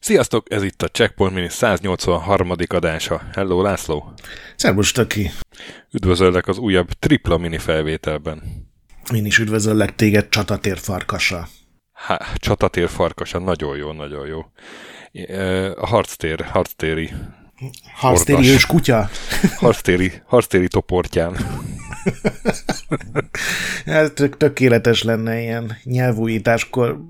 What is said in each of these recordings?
Sziasztok, ez itt a Checkpoint Mini 183. adása. Hello, László! Szervus, Töki! Üdvözöllek az újabb tripla mini felvételben. Én is üdvözöllek téged csatatér farkasa. Há, csatatér farkasa, nagyon jó, nagyon jó. A harctér, harctéri Harctéri ős kutya? Harctéri, harctéri toportján. Ez tök, tökéletes lenne ilyen nyelvújításkor.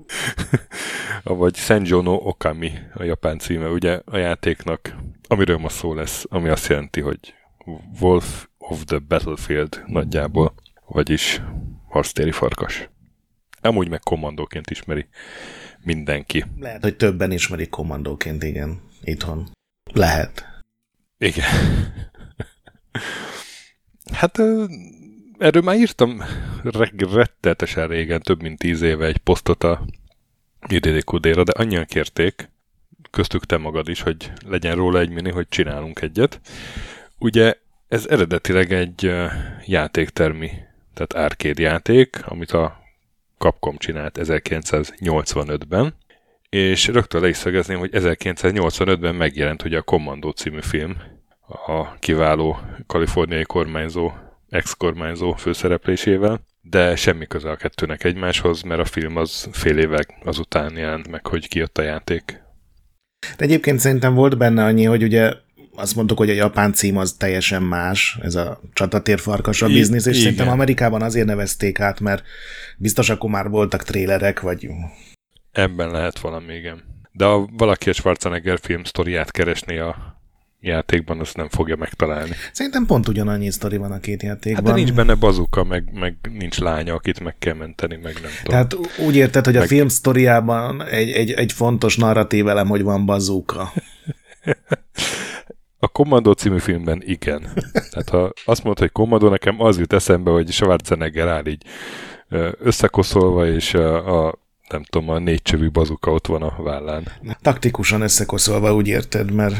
Vagy Senjono Okami a japán címe, ugye a játéknak, amiről ma szó lesz, ami azt jelenti, hogy Wolf of the Battlefield nagyjából, vagyis harctéri farkas. Amúgy meg kommandóként ismeri mindenki. Lehet, hogy többen ismerik kommandóként, igen, itthon. Lehet. Igen. Hát erről már írtam rettetesen régen, több mint tíz éve egy posztot a IDDQD-ra, de annyian kérték, köztük te magad is, hogy legyen róla egy mini, hogy csinálunk egyet. Ugye ez eredetileg egy játéktermi, tehát arcade játék, amit a Capcom csinált 1985-ben, és rögtön le is szögezném, hogy 1985-ben megjelent ugye a Commando című film, a kiváló kaliforniai kormányzó, ex-kormányzó főszereplésével, de semmi köze a kettőnek egymáshoz, mert a film az fél évek azután jelent meg, hogy kijött a játék. De egyébként szerintem volt benne annyi, hogy ugye azt mondtuk, hogy a japán cím az teljesen más, ez a csatatérfarkas a biznisz, és igen. szerintem Amerikában azért nevezték át, mert biztos akkor már voltak trélerek, vagy Ebben lehet valami, igen. De ha valaki a Schwarzenegger film sztoriát keresni a játékban, azt nem fogja megtalálni. Szerintem pont ugyanannyi sztori van a két játékban. Hát de nincs benne bazuka, meg, meg nincs lánya, akit meg kell menteni, meg nem tudom. Tehát úgy érted, hogy meg... a film sztoriában egy, egy, egy fontos narratív elem, hogy van bazuka. A Commando című filmben igen. Tehát ha azt mondod, hogy Commando, nekem az jut eszembe, hogy Schwarzenegger áll így összekoszolva, és a, a nem tudom, a négy csövű bazuka ott van a vállán. Taktikusan összekoszolva úgy érted, mert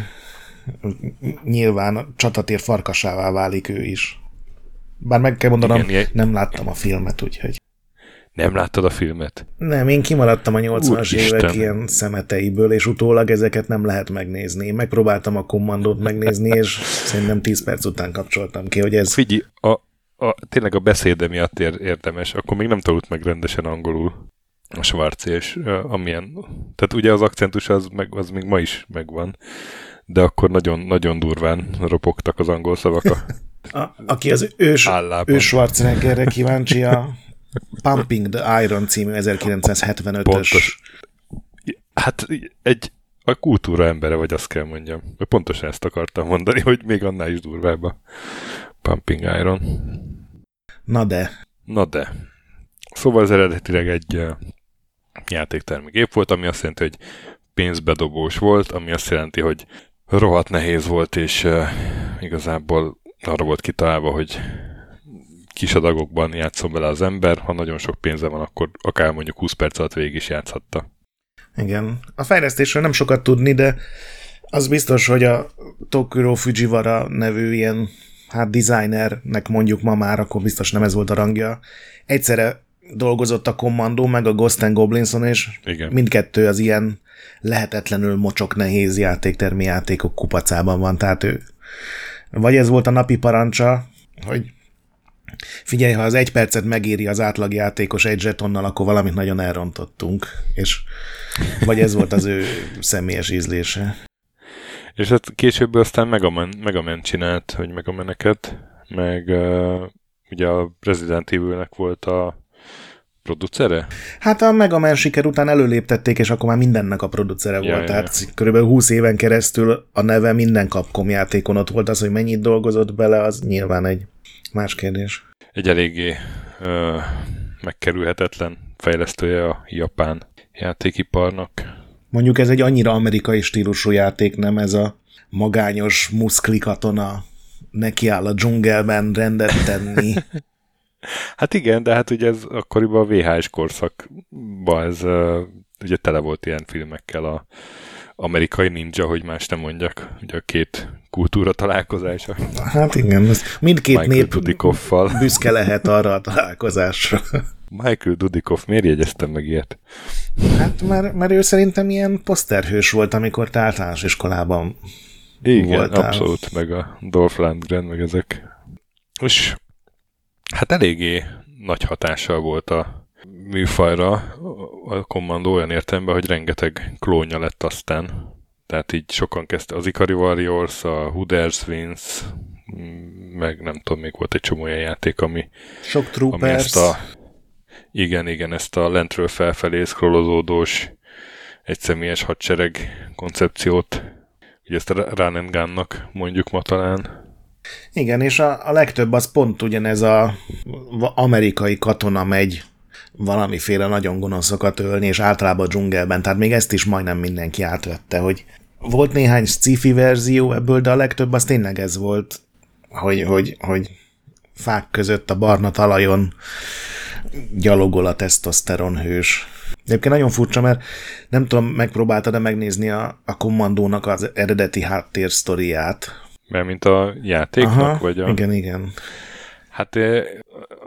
nyilván csatatér farkasává válik ő is. Bár meg kell mondanom, Igen, ilyen... nem láttam a filmet, úgyhogy. Nem láttad a filmet? Nem, én kimaradtam a 80-as évek ilyen szemeteiből, és utólag ezeket nem lehet megnézni. Én megpróbáltam a kommandót megnézni, és szerintem 10 perc után kapcsoltam ki, hogy ez... Figyelj, a, a, tényleg a beszéde miatt ér, érdemes, akkor még nem tanult meg rendesen angolul a Schwarzi, és amilyen, tehát ugye az akcentus az, meg, az még ma is megvan, de akkor nagyon, nagyon durván ropogtak az angol szavak a, a Aki az ős, ős Schwarzeneggerre kíváncsi, a Pumping the Iron című 1975-ös. Pontos. Hát egy a kultúra embere vagy, azt kell mondjam. Pontosan ezt akartam mondani, hogy még annál is durvább a Pumping Iron. Na de. Na de. Szóval ez eredetileg egy játéktermi gép volt, ami azt jelenti, hogy pénzbedobós volt, ami azt jelenti, hogy rohadt nehéz volt, és uh, igazából arra volt kitalálva, hogy kis adagokban játszom vele az ember, ha nagyon sok pénze van, akkor akár mondjuk 20 perc alatt végig is játszhatta. Igen. A fejlesztésről nem sokat tudni, de az biztos, hogy a Tokuro Fujiwara nevű ilyen hát designernek mondjuk ma már, akkor biztos nem ez volt a rangja. Egyszerre dolgozott a Commando, meg a Ghost and Goblinson, és Igen. mindkettő az ilyen lehetetlenül mocsok nehéz játéktermi játékok kupacában van, tehát ő vagy ez volt a napi parancsa, hogy figyelj, ha az egy percet megéri az átlagjátékos egy zsetonnal, akkor valamit nagyon elrontottunk, és vagy ez volt az ő személyes ízlése. És hát később aztán Megaman, Megaman csinált, hogy Megameneket, meg uh, ugye a Resident Evil-nek volt a producere? Hát a Mega Man siker után előléptették, és akkor már mindennek a producere ja, volt. Ja, Tehát ja. körülbelül 20 éven keresztül a neve minden Capcom játékon ott volt. Az, hogy mennyit dolgozott bele, az nyilván egy más kérdés. Egy eléggé ö, megkerülhetetlen fejlesztője a japán játékiparnak. Mondjuk ez egy annyira amerikai stílusú játék, nem ez a magányos muszkli katona nekiáll a dzsungelben rendet tenni. Hát igen, de hát ugye ez akkoriban a VHS korszakban ez ugye tele volt ilyen filmekkel a, amerikai ninja, hogy más nem mondjak, ugye a két kultúra találkozása. Hát igen, ez mindkét Michael nép Dudikoffal. büszke lehet arra a találkozásra. Michael Dudikoff, miért jegyeztem meg ilyet? Hát mert, mert ő szerintem ilyen poszterhős volt, amikor te általános iskolában Igen, voltál. abszolút, meg a Dolph Lundgren, meg ezek. És hát eléggé nagy hatással volt a műfajra a kommandó olyan értelemben, hogy rengeteg klónja lett aztán. Tehát így sokan kezdte az Ikari Warriors, a Hooders Wings, mm, meg nem tudom, még volt egy csomó olyan játék, ami, sok ami troopers. ezt a igen, igen, ezt a lentről felfelé scrollozódós egyszemélyes hadsereg koncepciót, ugye ezt a Run and Gun-nak mondjuk ma talán. Igen, és a, a legtöbb az pont ugyanez a amerikai katona megy valamiféle nagyon gonoszokat ölni, és általában a dzsungelben, tehát még ezt is majdnem mindenki átvette, hogy volt néhány sci-fi verzió ebből, de a legtöbb az tényleg ez volt, hogy, hogy, hogy fák között a barna talajon gyalogol a tesztoszteron hős. Egyébként nagyon furcsa, mert nem tudom, megpróbáltad-e megnézni a, a kommandónak az eredeti háttérsztoriát. Mert mint a játéknak, vagy a... Igen, igen. Hát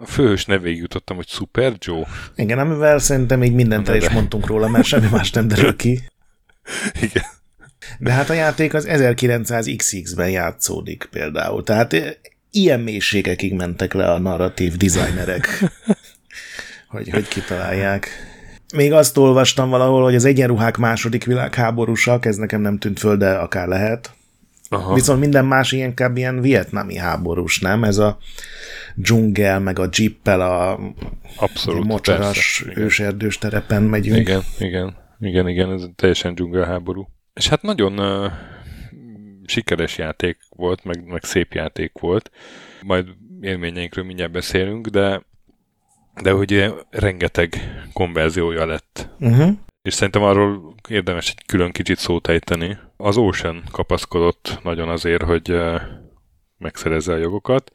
a főhős nevéig jutottam, hogy Super Joe. Igen, amivel szerintem így mindent el is mondtunk róla, mert semmi más nem derül ki. Igen. De hát a játék az 1900XX-ben játszódik például. Tehát eh, ilyen mélységekig mentek le a narratív designerek, hogy, hogy kitalálják. Még azt olvastam valahol, hogy az egyenruhák második világháborúsak, ez nekem nem tűnt föl, de akár lehet. Aha. Viszont minden más inkább ilyen vietnámi háborús, nem? Ez a dzsungel, meg a jeeppel a Abszolút. mocsaras persze. Őserdős terepen megyünk. Igen, igen, igen, igen, ez teljesen dzsungelháború. És hát nagyon uh, sikeres játék volt, meg, meg szép játék volt. Majd élményeinkről mindjárt beszélünk, de de ugye rengeteg konverziója lett. Uh-huh. És szerintem arról érdemes egy külön kicsit szót ejteni. Az Ocean kapaszkodott nagyon azért, hogy uh, megszerezze a jogokat,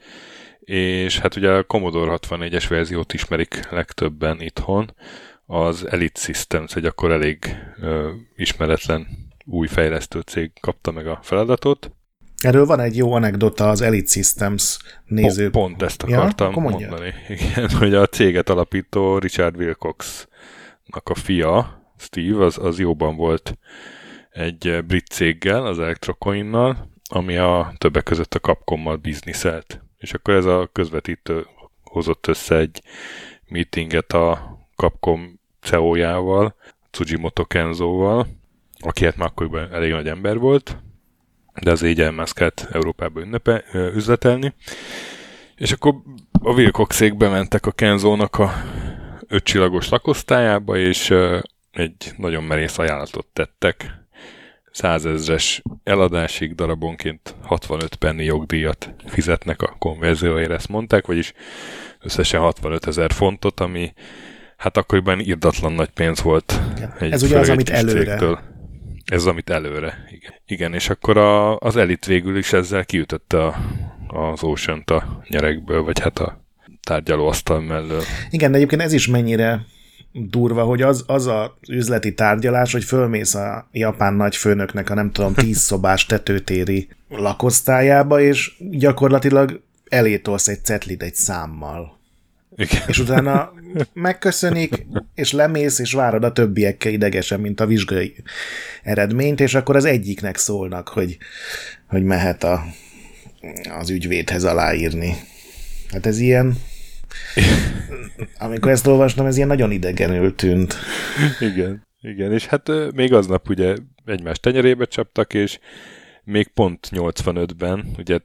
és hát ugye a Commodore 64-es verziót ismerik legtöbben itthon, az Elite Systems, egy akkor elég ö, ismeretlen új fejlesztő cég kapta meg a feladatot. Erről van egy jó anekdota az Elite Systems néző. Pont, pont ezt Ja, akartam mondjad. mondani. Igen, hogy a céget alapító Richard Wilcoxnak a fia, Steve, az, az jóban volt egy eh, brit céggel, az Electrocoinnal, ami a többek között a Capcommal bizniszelt. És akkor ez a közvetítő hozott össze egy meetinget a Capcom CEO-jával, Tsujimoto Kenzoval, aki hát már akkoriban elég nagy ember volt, de az így elmászkált Európába ünnepe, ö, üzletelni. És akkor a Wilcoxék bementek a Kenzónak a ötcsillagos lakosztályába, és ö, egy nagyon merész ajánlatot tettek. Százezres eladásig darabonként 65 penny jogdíjat fizetnek a konverzióért, ezt mondták, vagyis összesen 65 ezer fontot, ami hát akkoriban irdatlan nagy pénz volt. Igen. Ez ugye az, egy amit előre. cégtől. Ez amit előre, igen. Igen, és akkor a, az elit végül is ezzel kiütötte a, az ocean a nyerekből, vagy hát a tárgyalóasztal mellől. Igen, de egyébként ez is mennyire durva, hogy az, az a üzleti tárgyalás, hogy fölmész a japán nagyfőnöknek a nem tudom, tíz szobás tetőtéri lakosztályába, és gyakorlatilag elétolsz egy cetlit egy számmal. Igen. És utána megköszönik, és lemész, és várod a többiekkel idegesen, mint a vizsgai eredményt, és akkor az egyiknek szólnak, hogy, hogy mehet a, az ügyvédhez aláírni. Hát ez ilyen... Amikor ezt olvastam, ez ilyen nagyon idegenül tűnt. Igen, igen, és hát még aznap ugye egymás tenyerébe csaptak, és még pont 85-ben, ugye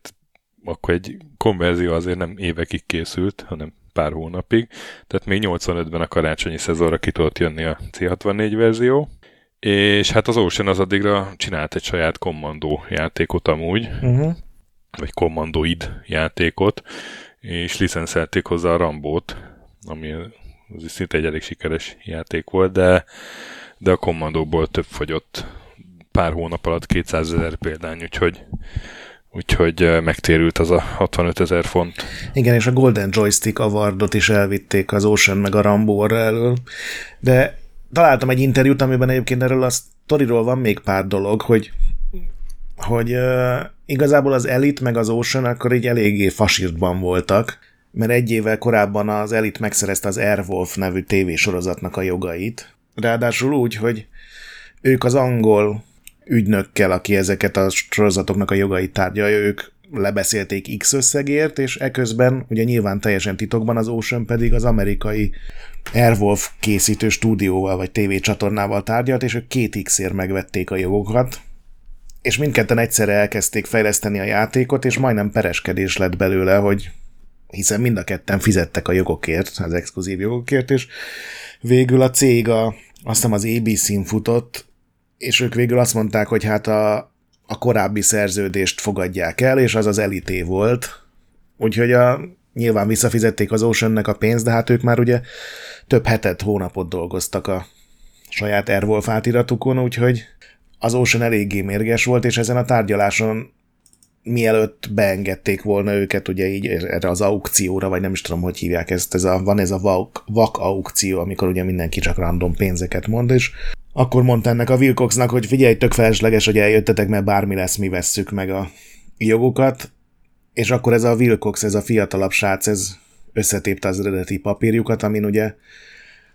akkor egy konverzió azért nem évekig készült, hanem pár hónapig, tehát még 85-ben a karácsonyi szezonra ki tudott jönni a C64 verzió, és hát az Ocean az addigra csinált egy saját kommandó játékot amúgy, Uh-huh. vagy kommandoid játékot, és licenszelték hozzá a Rambót, ami az is szinte egy elég sikeres játék volt, de, de a kommandóból több fogyott pár hónap alatt 200 ezer példány, úgyhogy, úgyhogy eh, megtérült az a 65 ezer font. Igen, és a Golden Joystick Awardot is elvitték az Ocean meg a Rambo elől, de találtam egy interjút, amiben egyébként erről a sztoriról van még pár dolog, hogy hogy uh, igazából az Elite meg az Ocean akkor így eléggé fasírtban voltak, mert egy évvel korábban az Elite megszerezte az Airwolf nevű tévésorozatnak a jogait. Ráadásul úgy, hogy ők az angol ügynökkel, aki ezeket a sorozatoknak a jogait tárgyalja, ők lebeszélték X összegért, és eközben ugye nyilván teljesen titokban az Ocean pedig az amerikai Airwolf készítő stúdióval vagy tévécsatornával tárgyalt, és ők két X-ért megvették a jogokat, és mindketten egyszerre elkezdték fejleszteni a játékot, és majdnem pereskedés lett belőle, hogy hiszen mind a ketten fizettek a jogokért, az exkluzív jogokért, és végül a cég a, azt az ABC-n futott, és ők végül azt mondták, hogy hát a, a korábbi szerződést fogadják el, és az az elité volt. Úgyhogy a, nyilván visszafizették az Oceannek a pénzt, de hát ők már ugye több hetet, hónapot dolgoztak a saját Airwolf átiratukon, úgyhogy az Ocean eléggé mérges volt, és ezen a tárgyaláson mielőtt beengedték volna őket ugye így erre az aukcióra, vagy nem is tudom, hogy hívják ezt, ez a, van ez a vak, vak aukció, amikor ugye mindenki csak random pénzeket mond, és akkor mondta ennek a Wilcoxnak, hogy figyelj, tök felesleges, hogy eljöttetek, mert bármi lesz, mi vesszük meg a jogokat, és akkor ez a Wilcox, ez a fiatalabb srác, ez összetépte az eredeti papírjukat, amin ugye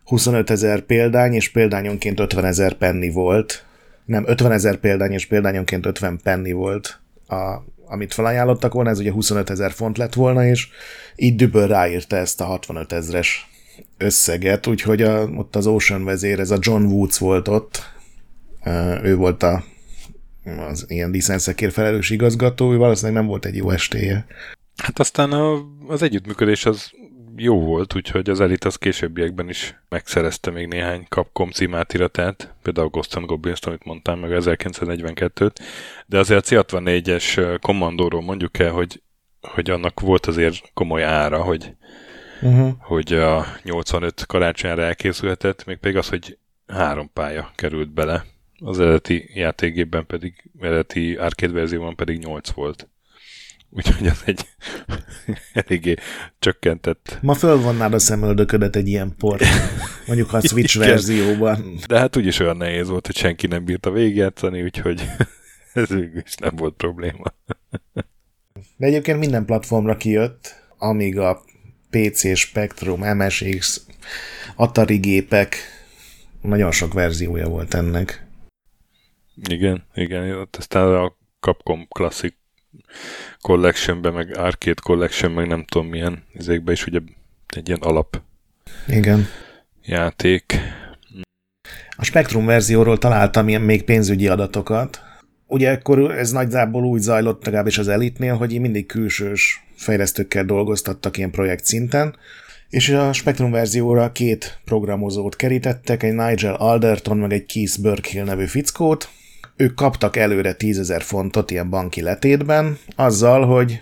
25 ezer példány, és példányonként 50 ezer penny volt. Nem, 50 ezer példány, és példányonként 50 penny volt, a, amit felajánlottak volna, ez ugye 25 ezer font lett volna, és így düböl ráírta ezt a 65 ezres összeget, úgyhogy a, ott az Ocean vezér, ez a John Woods volt ott, ő volt a az ilyen licenszekért felelős igazgató, ő valószínűleg nem volt egy jó estéje. Hát aztán a, az együttműködés az jó volt, úgyhogy az Elite az későbbiekben is megszerezte még néhány Capcom címátiratát, például Ghost and goblins amit mondtam, meg 1942-t, de azért a C64-es kommandóról mondjuk el, hogy, hogy annak volt azért komoly ára, hogy uh-huh. hogy a 85 karácsonyra elkészülhetett, még pedig az, hogy három pálya került bele. Az eredeti játékgépben pedig, eredeti arcade verzióban pedig 8 volt. Úgyhogy az egy eléggé csökkentett. Ma fölvonnád a szemöldöködet egy ilyen port, mondjuk a Switch Igen. verzióban. De hát úgyis olyan nehéz volt, hogy senki nem bírta végigjátszani, úgyhogy ez is nem volt probléma. De egyébként minden platformra kijött, amíg a PC, Spectrum, MSX, Atari gépek, nagyon sok verziója volt ennek. Igen, igen, aztán a Capcom Classic collection meg Arcade Collection, meg nem tudom milyen izékbe is ugye egy ilyen alap igen. játék. A Spectrum verzióról találtam ilyen még pénzügyi adatokat. Ugye akkor ez nagyjából úgy zajlott, legalábbis az Elitnél, hogy mindig külsős fejlesztőkkel dolgoztattak ilyen projekt szinten, és a Spectrum verzióra két programozót kerítettek, egy Nigel Alderton, meg egy Keith Burkill nevű fickót. Ők kaptak előre 10 fontot ilyen banki letétben, azzal, hogy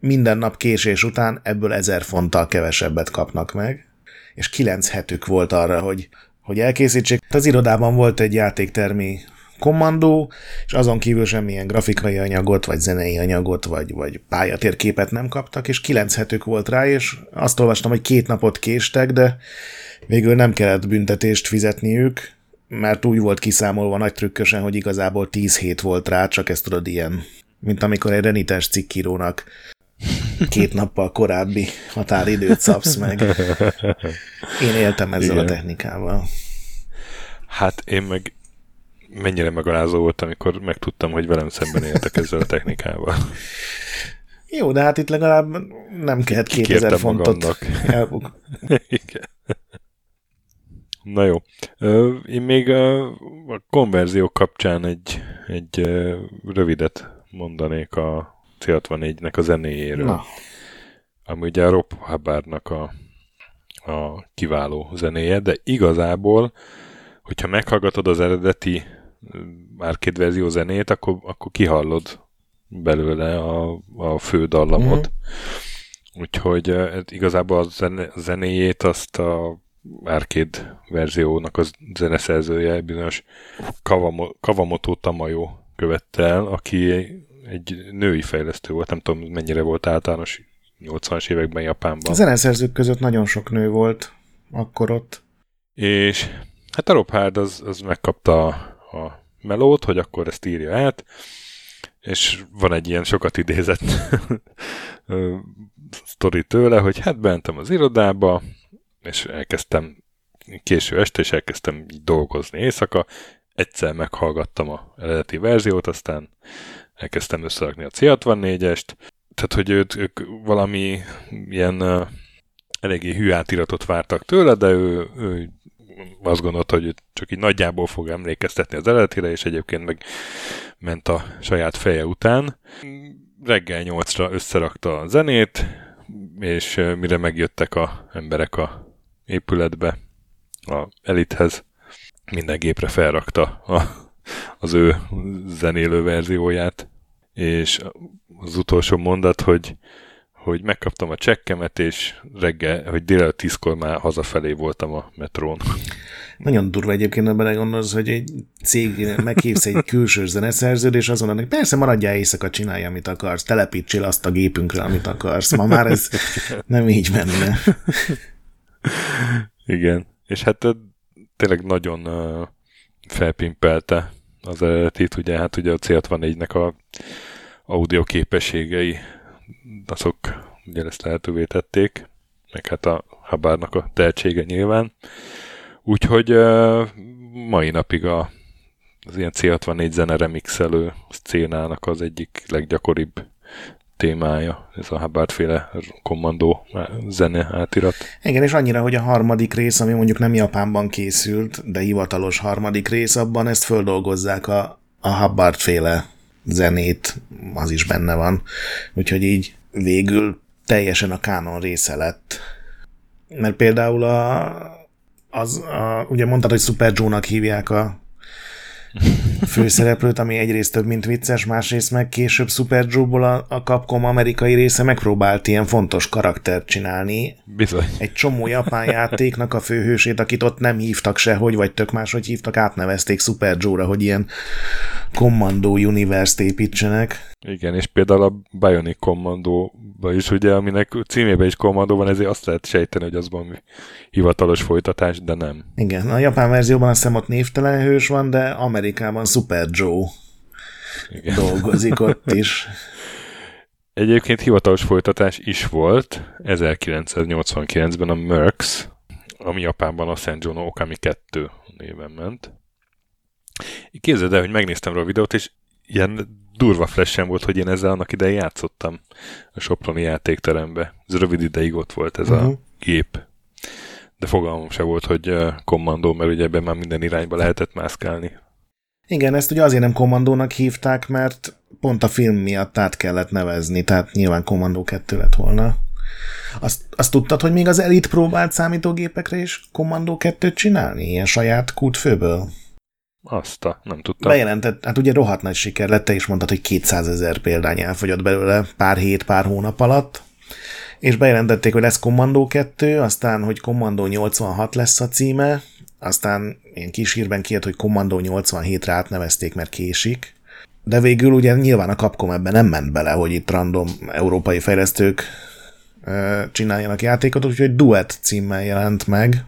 minden nap késés után ebből 1000 fonttal kevesebbet kapnak meg, és 9 hetük volt arra, hogy, hogy elkészítsék. Az irodában volt egy játéktermi kommandó, és azon kívül semmilyen grafikai anyagot, vagy zenei anyagot, vagy, vagy pályatérképet nem kaptak, és kilenc hetük volt rá, és azt olvastam, hogy két napot késtek, de végül nem kellett büntetést fizetniük, mert úgy volt kiszámolva nagy trükkösen, hogy igazából 10 hét volt rá, csak ezt tudod ilyen, mint amikor egy renitens cikkírónak két nappal korábbi határidőt szabsz meg. Én éltem ezzel Igen. a technikával. Hát én meg mennyire megalázó volt, amikor megtudtam, hogy velem szemben éltek ezzel a technikával. Jó, de hát itt legalább nem kellett 2000 fontot elbuk. Igen. Na jó. Én még a, konverzió kapcsán egy, egy rövidet mondanék a C64-nek a zenéjéről. Na. Ami ugye a Rob Hubbardnak a, a kiváló zenéje, de igazából, hogyha meghallgatod az eredeti két verzió zenét, akkor, akkor kihallod belőle a, a fő dallamot. Mm-hmm. Úgyhogy igazából a zenéjét azt a arcade verziónak a zeneszerzője bizonyos Kawamo, Kawamoto Tamayo követte el, aki egy női fejlesztő volt, nem tudom mennyire volt általános 80-as években Japánban. A zeneszerzők között nagyon sok nő volt akkor ott. És Hát a Rob Hard az, az megkapta a, a melót, hogy akkor ezt írja át, és van egy ilyen sokat idézett sztori tőle, hogy hát bentem az irodába, és elkezdtem késő este, és elkezdtem dolgozni éjszaka, egyszer meghallgattam a eredeti verziót, aztán elkezdtem összerakni a C64-est, tehát hogy őt, ők valami ilyen uh, eléggé hű átiratot vártak tőle, de ő, ő azt gondolta, hogy csak így nagyjából fog emlékeztetni az eredetére, és egyébként meg ment a saját feje után. Reggel nyolcra összerakta a zenét, és mire megjöttek a emberek a épületbe, a elithez, minden gépre felrakta a, az ő zenélő verzióját, és az utolsó mondat, hogy hogy megkaptam a csekkemet, és reggel, hogy délelőtt tízkor már hazafelé voltam a metrón. Nagyon durva egyébként, ha belegondolsz, hogy egy cég meghívsz egy külső zeneszerződ, és azon hogy persze maradjál éjszaka, csinálja, amit akarsz, telepítsél azt a gépünkre, amit akarsz. Ma már ez nem így menne. Igen, és hát tényleg nagyon uh, felpimpelte az eredetit, ugye hát ugye a C64-nek a audio képességei azok ugye ezt lehetővé tették, meg hát a Habárnak a tehetsége nyilván. Úgyhogy mai napig a, az ilyen C64 zene remixelő szcénának az egyik leggyakoribb témája, ez a Hubbard féle kommandó zene átirat. Igen, és annyira, hogy a harmadik rész, ami mondjuk nem Japánban készült, de hivatalos harmadik rész, abban ezt földolgozzák a, a Hubbard féle zenét, az is benne van. Úgyhogy így végül teljesen a kánon része lett. Mert például a, az, a, ugye mondtad, hogy Super Joe-nak hívják a főszereplőt, ami egyrészt több, mint vicces, másrészt meg később Super Joe-ból a, a Capcom amerikai része megpróbált ilyen fontos karaktert csinálni. Bizony. Egy csomó japán játéknak a főhősét, akit ott nem hívtak sehogy, vagy tök máshogy hívtak, átnevezték Super Joe-ra, hogy ilyen Commando Universe-t építsenek. Igen, és például a Bionic commando is, ugye, aminek címében is Commando van, ezért azt lehet sejteni, hogy az van hivatalos folytatás, de nem. Igen, a japán verzióban azt hiszem ott névtelen hős van, de Amerikában Super Joe Igen. dolgozik ott is. Egyébként hivatalos folytatás is volt 1989-ben a Mercs, ami Japánban a Senjono Okami 2 néven ment. Képzeld el, hogy megnéztem rá a videót, és ilyen durva flash volt, hogy én ezzel annak idején játszottam a Soproni játékterembe. Ez rövid ideig ott volt ez uh-huh. a mhm. gép. De fogalmam se volt, hogy kommandó, mert ugye ebben már minden irányba lehetett mászkálni. Igen, ezt ugye azért nem kommandónak hívták, mert pont a film miatt át kellett nevezni, tehát nyilván kommandó 2 lett volna. Azt, azt tudtad, hogy még az elit próbált számítógépekre is kommandó 2-t csinálni? Ilyen saját kútfőből? Azt a, nem tudtam. Bejelentett, hát ugye rohadt nagy siker lett, te is mondtad, hogy 200 ezer példány elfogyott belőle pár hét, pár hónap alatt, és bejelentették, hogy lesz Commando 2, aztán, hogy Commando 86 lesz a címe, aztán ilyen kis hírben kijött, hogy Commando 87-re átnevezték, mert késik, de végül ugye nyilván a Capcom ebben nem ment bele, hogy itt random európai fejlesztők csináljanak játékot, úgyhogy Duet címmel jelent meg,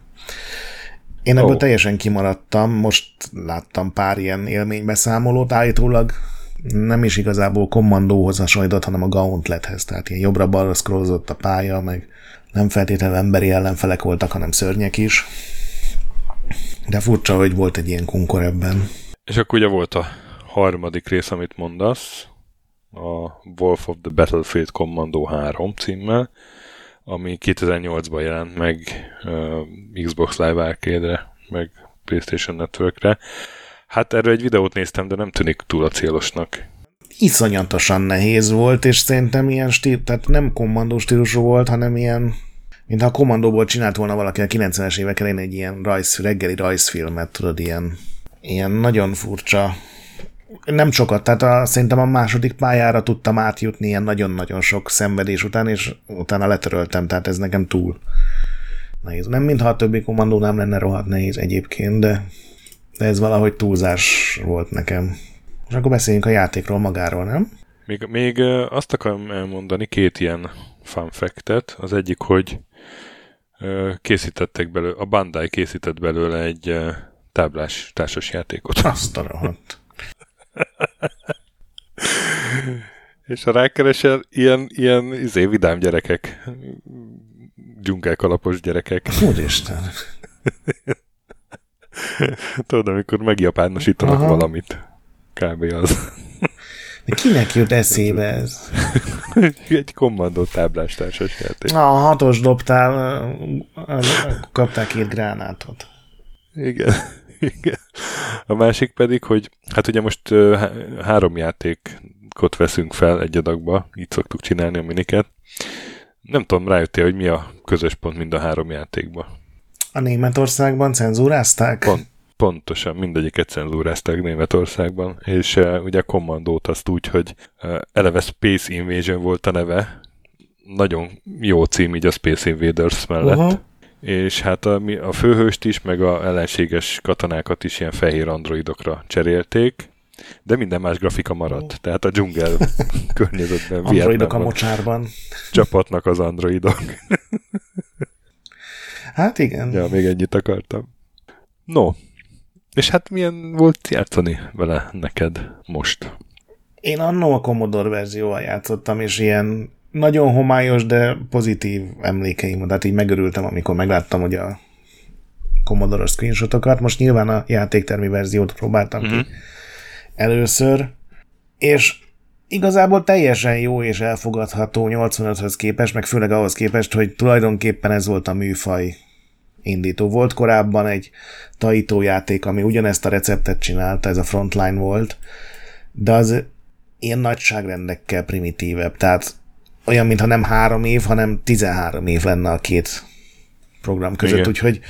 én ebből oh. teljesen kimaradtam, most láttam pár ilyen élménybeszámolót, állítólag nem is igazából kommandóhoz hasonlított, hanem a Gauntlethez, tehát ilyen jobbra-balra scrollozott a pálya, meg nem feltétlenül emberi ellenfelek voltak, hanem szörnyek is. De furcsa, hogy volt egy ilyen kunkor ebben. És akkor ugye volt a harmadik rész, amit mondasz, a Wolf of the Battlefield Commando 3 címmel, ami 2008-ban jelent meg uh, Xbox Live Arcade-re, meg PlayStation Networkre. Hát erről egy videót néztem, de nem tűnik túl a célosnak. Iszonyatosan nehéz volt, és szerintem ilyen stíl, tehát nem kommandó stílusú volt, hanem ilyen, mintha a kommandóból csinált volna valaki a 90-es évek elején egy ilyen rajz, reggeli rajzfilmet, tudod, ilyen, ilyen nagyon furcsa nem sokat, tehát a, szerintem a második pályára tudtam átjutni ilyen nagyon-nagyon sok szenvedés után, és utána letöröltem, tehát ez nekem túl nehéz. Nem mintha a többi kommandó nem lenne rohadt nehéz egyébként, de, de ez valahogy túlzás volt nekem. És akkor beszéljünk a játékról magáról, nem? Még, még azt akarom elmondani, két ilyen fun fact-et. Az egyik, hogy készítettek belőle, a Bandai készített belőle egy táblás társasjátékot. Azt a rohadt. És ha rákeresel, ilyen, ilyen izé, vidám gyerekek. Dzsungelkalapos gyerekek. Úristen. Tudod, amikor megjapánosítanak Aha. valamit. Kb. az. De kinek jut eszébe ez? Egy kommandó táblás társasjáték. A hatos dobtál, kaptál két gránátot. Igen. Igen. A másik pedig, hogy hát ugye most három játékot veszünk fel egy adagba, így szoktuk csinálni a miniket. Nem tudom, rájöttél, hogy mi a közös pont mind a három játékba. A Németországban cenzúrázták? Pont, pontosan, mindegyiket cenzúrázták Németországban, és uh, ugye a kommandót azt úgy, hogy uh, eleve Space Invasion volt a neve, nagyon jó cím így a Space Invaders mellett, uh-huh. És hát a, a főhőst is, meg a ellenséges katonákat is ilyen fehér androidokra cserélték, de minden más grafika maradt. Tehát a dzsungel környezetben Androidok a mocsárban. csapatnak az androidok. Hát igen. Ja, még ennyit akartam. No, és hát milyen volt játszani vele neked most? Én annó a Commodore verzióval játszottam, és ilyen nagyon homályos, de pozitív emlékeim. Tehát így megörültem, amikor megláttam, hogy a Commodore screenshotokat. Most nyilván a játéktermi verziót próbáltam Mhm. ki először, és igazából teljesen jó és elfogadható 85-höz képest, meg főleg ahhoz képest, hogy tulajdonképpen ez volt a műfaj indító. Volt korábban egy Taito játék, ami ugyanezt a receptet csinálta, ez a Frontline volt, de az ilyen nagyságrendekkel primitívebb, tehát olyan, mintha nem három év, hanem 13 év lenne a két program között, Igen. úgyhogy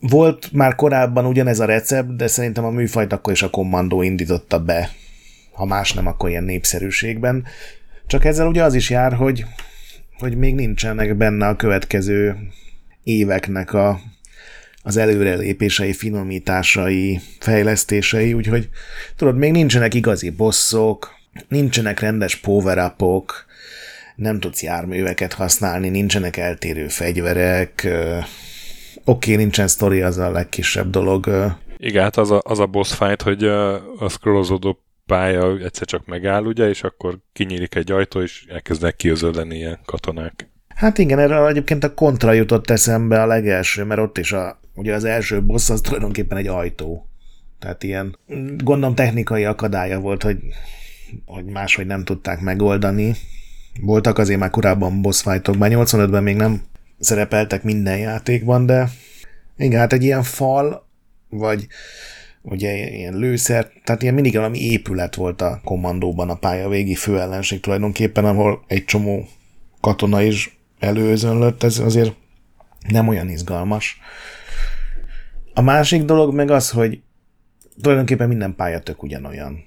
volt már korábban ugyanez a recept, de szerintem a műfajt akkor is a kommandó indította be, ha más nem, akkor ilyen népszerűségben. Csak ezzel ugye az is jár, hogy, hogy még nincsenek benne a következő éveknek a, az előrelépései, finomításai, fejlesztései, úgyhogy tudod, még nincsenek igazi bosszok, nincsenek rendes power nem tudsz járműveket használni, nincsenek eltérő fegyverek, oké, okay, nincsen sztori, az a legkisebb dolog. Igen, hát az a, az a boss fight, hogy a scrollozódó pálya egyszer csak megáll, ugye, és akkor kinyílik egy ajtó, és elkezdenek kiözölleni ilyen katonák. Hát igen, erről egyébként a kontra jutott eszembe a legelső, mert ott is a, ugye az első boss az tulajdonképpen egy ajtó. Tehát ilyen, gondolom technikai akadálya volt, hogy, hogy máshogy nem tudták megoldani. Voltak azért már korábban boss fightok, bár 85-ben még nem szerepeltek minden játékban, de igen, hát egy ilyen fal, vagy ugye ilyen lőszer, tehát ilyen mindig valami épület volt a kommandóban a pálya végi főellenség tulajdonképpen, ahol egy csomó katona is előzönlött, ez azért nem olyan izgalmas. A másik dolog meg az, hogy tulajdonképpen minden pálya tök ugyanolyan.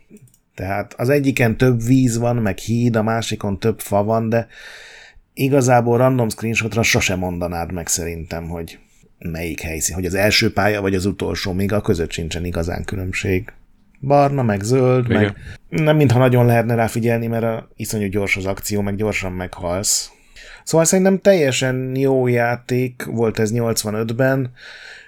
Tehát az egyiken több víz van, meg híd, a másikon több fa van, de igazából random screenshotra sosem mondanád meg szerintem, hogy melyik helyszín, hogy az első pálya vagy az utolsó, még a között sincsen igazán különbség. Barna, meg zöld, Igen. meg nem mintha nagyon lehetne rá figyelni, mert a iszonyú gyors az akció, meg gyorsan meghalsz. Szóval szerintem teljesen jó játék volt ez 85-ben,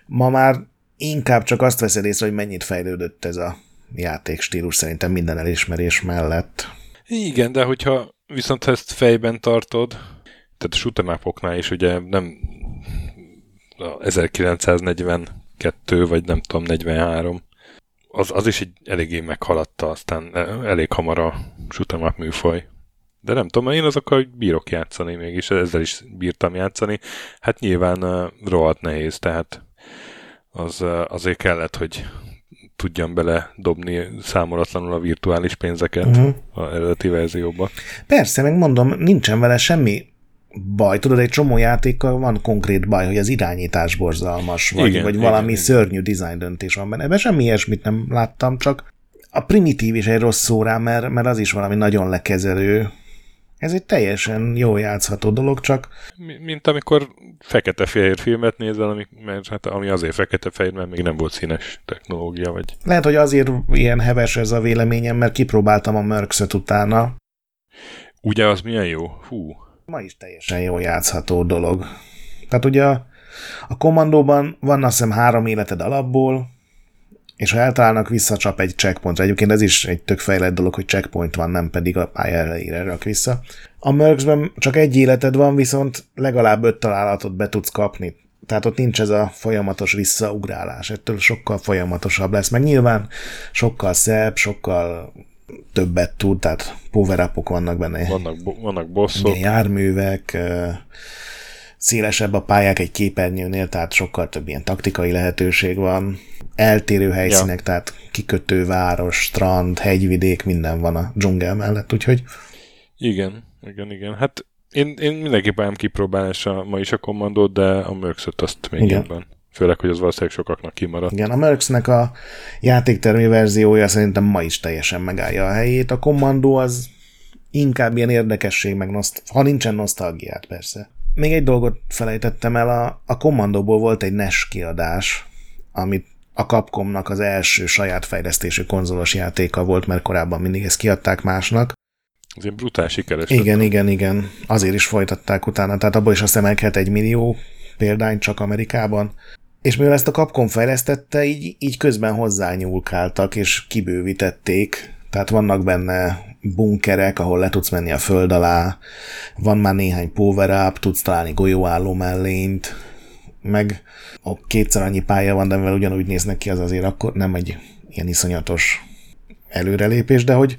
ma már inkább csak azt veszed észre, hogy mennyit fejlődött ez a játékstílus szerintem minden elismerés mellett. Igen, de hogyha viszont ha ezt fejben tartod, tehát a shoot'em is ugye nem a 1942 vagy nem tudom, 43, az, az is egy eléggé meghaladta aztán elég hamar a shoot'em műfaj. De nem tudom, én azokkal bírok játszani mégis, ezzel is bírtam játszani. Hát nyilván uh, rohadt nehéz, tehát az uh, azért kellett, hogy tudjam bele dobni számolatlanul a virtuális pénzeket uh-huh. a eredeti verzióba. Persze, meg mondom, nincsen vele semmi baj. Tudod, egy csomó játékkal van konkrét baj, hogy az irányítás borzalmas, vagy, Igen, vagy valami igen. szörnyű design döntés van benne. Ebben semmi ilyesmit nem láttam, csak a primitív is egy rossz szó rá, mert, mert az is valami nagyon lekezelő. Ez egy teljesen jó játszható dolog, csak Mi- Mint amikor fekete-fehér filmet nézel, ami, mert hát ami azért fekete-fehér, mert még nem volt színes technológia, vagy lehet, hogy azért ilyen heves ez a véleményem, mert kipróbáltam a Mercs-öt utána. ugye az milyen jó? Hú, Ma is teljesen jó játszható dolog. Tehát ugye a, a kommandóban van azt hiszem három életed alapból, és ha eltalálnak, visszacsap egy checkpointra. Egyébként ez is egy tök fejlett dolog, hogy checkpoint van, nem pedig a pálya elejére rak vissza. A Mercsben csak egy életed van, viszont legalább öt találatot be tudsz kapni. Tehát ott nincs ez a folyamatos visszaugrálás, ettől sokkal folyamatosabb lesz, meg nyilván sokkal szebb, sokkal többet tud, tehát power vannak benne. Vannak, vannak bosszok. Igen, járművek, szélesebb a pályák egy képernyőnél, tehát sokkal több ilyen taktikai lehetőség van. Eltérő helyszínek, ja. tehát kikötő, város, strand, hegyvidék, minden van a dzsungel mellett, úgyhogy... Igen, igen, igen. Hát én, én mindenképpen kipróbálni a, ma is a kommandót, de a Mercs-öt azt még igen. jobban. Főleg, hogy az valószínűleg sokaknak kimaradt. Igen, a Mercs-nek a játéktermi verziója szerintem ma is teljesen megállja a helyét. A kommandó az inkább ilyen érdekesség, meg noszt- ha nincsen nosztalgiát persze. Még egy dolgot felejtettem el, a, a kommandóból volt egy NES kiadás, amit a Capcomnak az első saját fejlesztésű konzolos játéka volt, mert korábban mindig ezt kiadták másnak. Ez egy brutál sikeres. Igen, lett. igen, igen. Azért is folytatták utána, tehát abból is azt emelkedett egy millió példány csak Amerikában. És mivel ezt a Capcom fejlesztette, így, így közben hozzányúlkáltak és kibővítették, tehát vannak benne bunkerek, ahol le tudsz menni a föld alá, van már néhány power up, tudsz találni golyóálló mellényt, meg a kétszer annyi pálya van, de mivel ugyanúgy néznek ki, az azért akkor nem egy ilyen iszonyatos előrelépés, de hogy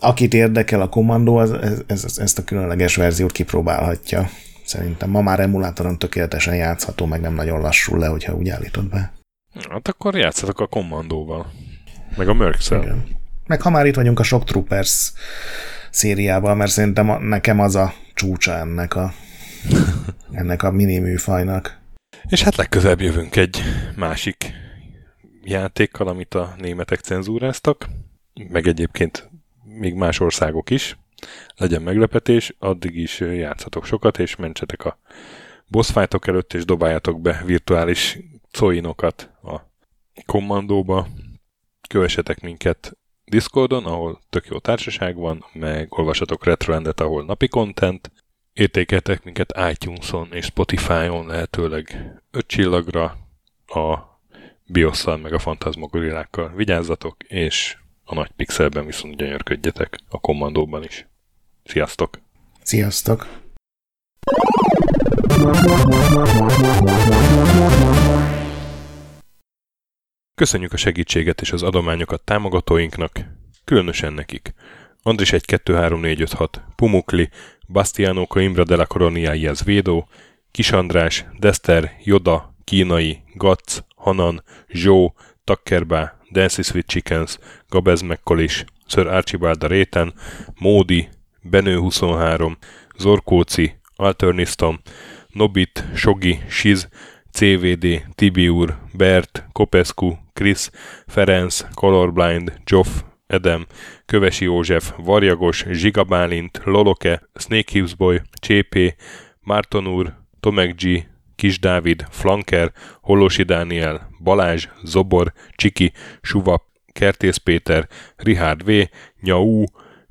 akit érdekel a kommandó, az, ez, ez, ezt a különleges verziót kipróbálhatja. Szerintem ma már emulátoron tökéletesen játszható, meg nem nagyon lassul le, hogyha úgy állítod be. Hát akkor játszatok a kommandóval. Meg a mercs Meg ha már itt vagyunk a Shock Troopers szériával, mert szerintem nekem az a csúcsa ennek a, ennek a mini műfajnak. És hát legközelebb jövünk egy másik játékkal, amit a németek cenzúráztak, meg egyébként még más országok is. Legyen meglepetés, addig is játszatok sokat, és mentsetek a boss előtt, és dobáljatok be virtuális coinokat a kommandóba. Kövessetek minket Discordon, ahol tök jó társaság van, meg olvasatok Retroendet, ahol napi content, értékeltek minket iTunes-on és Spotify-on lehetőleg 5 csillagra a Biosszal meg a Fantasmagorillákkal vigyázzatok, és a nagy pixelben viszont gyönyörködjetek a kommandóban is. Sziasztok! Sziasztok! Köszönjük a segítséget és az adományokat támogatóinknak, különösen nekik. Andris 1 2 3 4 5 6, Pumukli, Bastiano Coimbra de la Coronia Iaz Védó, Kis András, Dester, Joda, Kínai, Gac, Hanan, Zsó, Takkerbá, Dancy Sweet Chickens, Gabez McCollis, Sir Archibald a Réten, Módi, Benő 23, Zorkóci, Alternisztom, Nobit, Sogi, Siz, CVD, Tibiur, Bert, Kopescu, Chris, Ferenc, Colorblind, Joff, Edem, Kövesi József, Varjagos, Zsigabálint, Loloke, Snake Hughes Boy, Csépé, Márton úr, Tomek G, Kis Dávid, Flanker, Holosi Dániel, Balázs, Zobor, Csiki, Suva, Kertész Péter, Rihárd V, Nyau,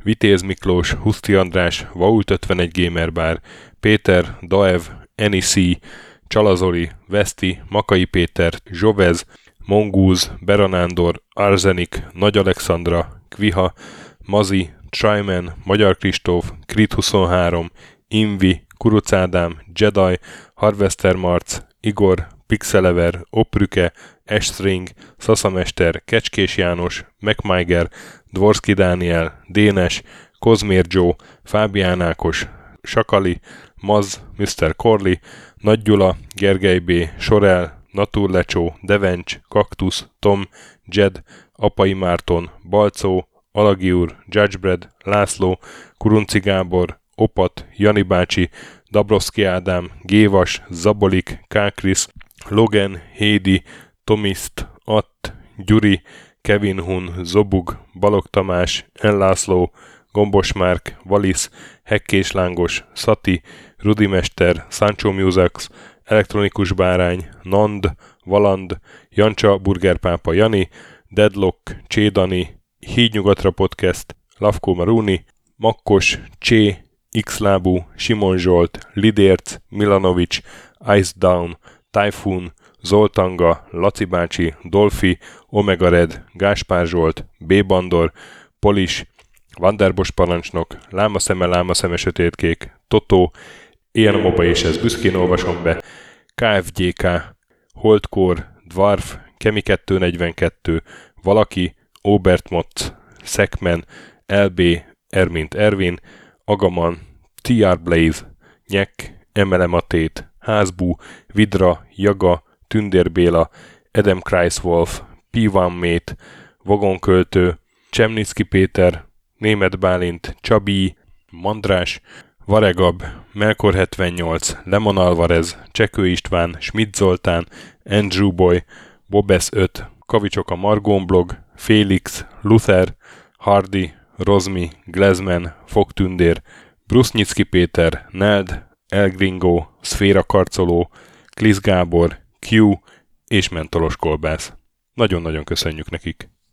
Vitéz Miklós, Huszti András, Vault 51 Gamer Bar, Péter, Daev, Enisi, Csalazoli, Veszti, Makai Péter, Zsovez, Mongúz, Beranándor, Arzenik, Nagy Alexandra, Kviha, Mazi, Tryman, Magyar Kristóf, Krit 23, Invi, Kuruc Ádám, Jedi, Harvester Marc, Igor, Pixelever, Oprüke, Estring, Szaszamester, Kecskés János, MacMiger, Dvorski Dániel, Dénes, Kozmér Joe, Fábián Ákos, Sakali, Maz, Mr. Corley, Nagy Gyula, Gergely B., Sorel, Naturlecsó, Devencs, Kaktusz, Tom, Jed, Apai Márton, Balcó, Alagi úr, Judgebred, László, Kurunci Gábor, Opat, Jani bácsi, Dabrowski Ádám, Gévas, Zabolik, Kákris, Logan, Hédi, Tomiszt, Att, Gyuri, Kevin Hun, Zobug, Balog Tamás, Enlászló, Gombos Márk, Valisz, Hekkés Lángos, Szati, Rudimester, Sancho Musax, Elektronikus Bárány, Nand, Valand, Jancsa, Burgerpápa Jani, Deadlock, Csédani, Hídnyugatra Podcast, Lavkó Maruni, Makkos, Csé, Xlábú, Simon Zsolt, Lidérc, Milanovic, Ice Down, Typhoon, Zoltanga, Laci bácsi, Dolfi, Omega Red, Gáspár Zsolt, B. Bandor, Polis, Vanderbos parancsnok, Lámaszeme, Lámaszeme sötétkék, Totó, Ilyen moba és ez büszkén olvasom be, KFGK, Holdkor, Dwarf, Kemi 242, Valaki, Obert Motz, Szekmen, LB, Ermint Ervin, Agaman, TR Blaze, Nyek, Emelematét, Házbú, Vidra, Jaga, Tündér Béla, Adam Kreiswolf, P1 Mate, Vagonköltő, Csemnicki Péter, Német Bálint, Csabi, Mandrás, Varegab, Melkor 78, Lemon Alvarez, Csekő István, Schmidt Zoltán, Andrew Boy, Bobes 5, Kavicsok a Margon blog, Félix, Luther, Hardy, Rozmi, Glezman, Fogtündér, Brusznyicki Péter, Neld, Elgringo, Szféra Karcoló, Klisz Gábor, Q és Mentolos Kolbász. Nagyon-nagyon köszönjük nekik!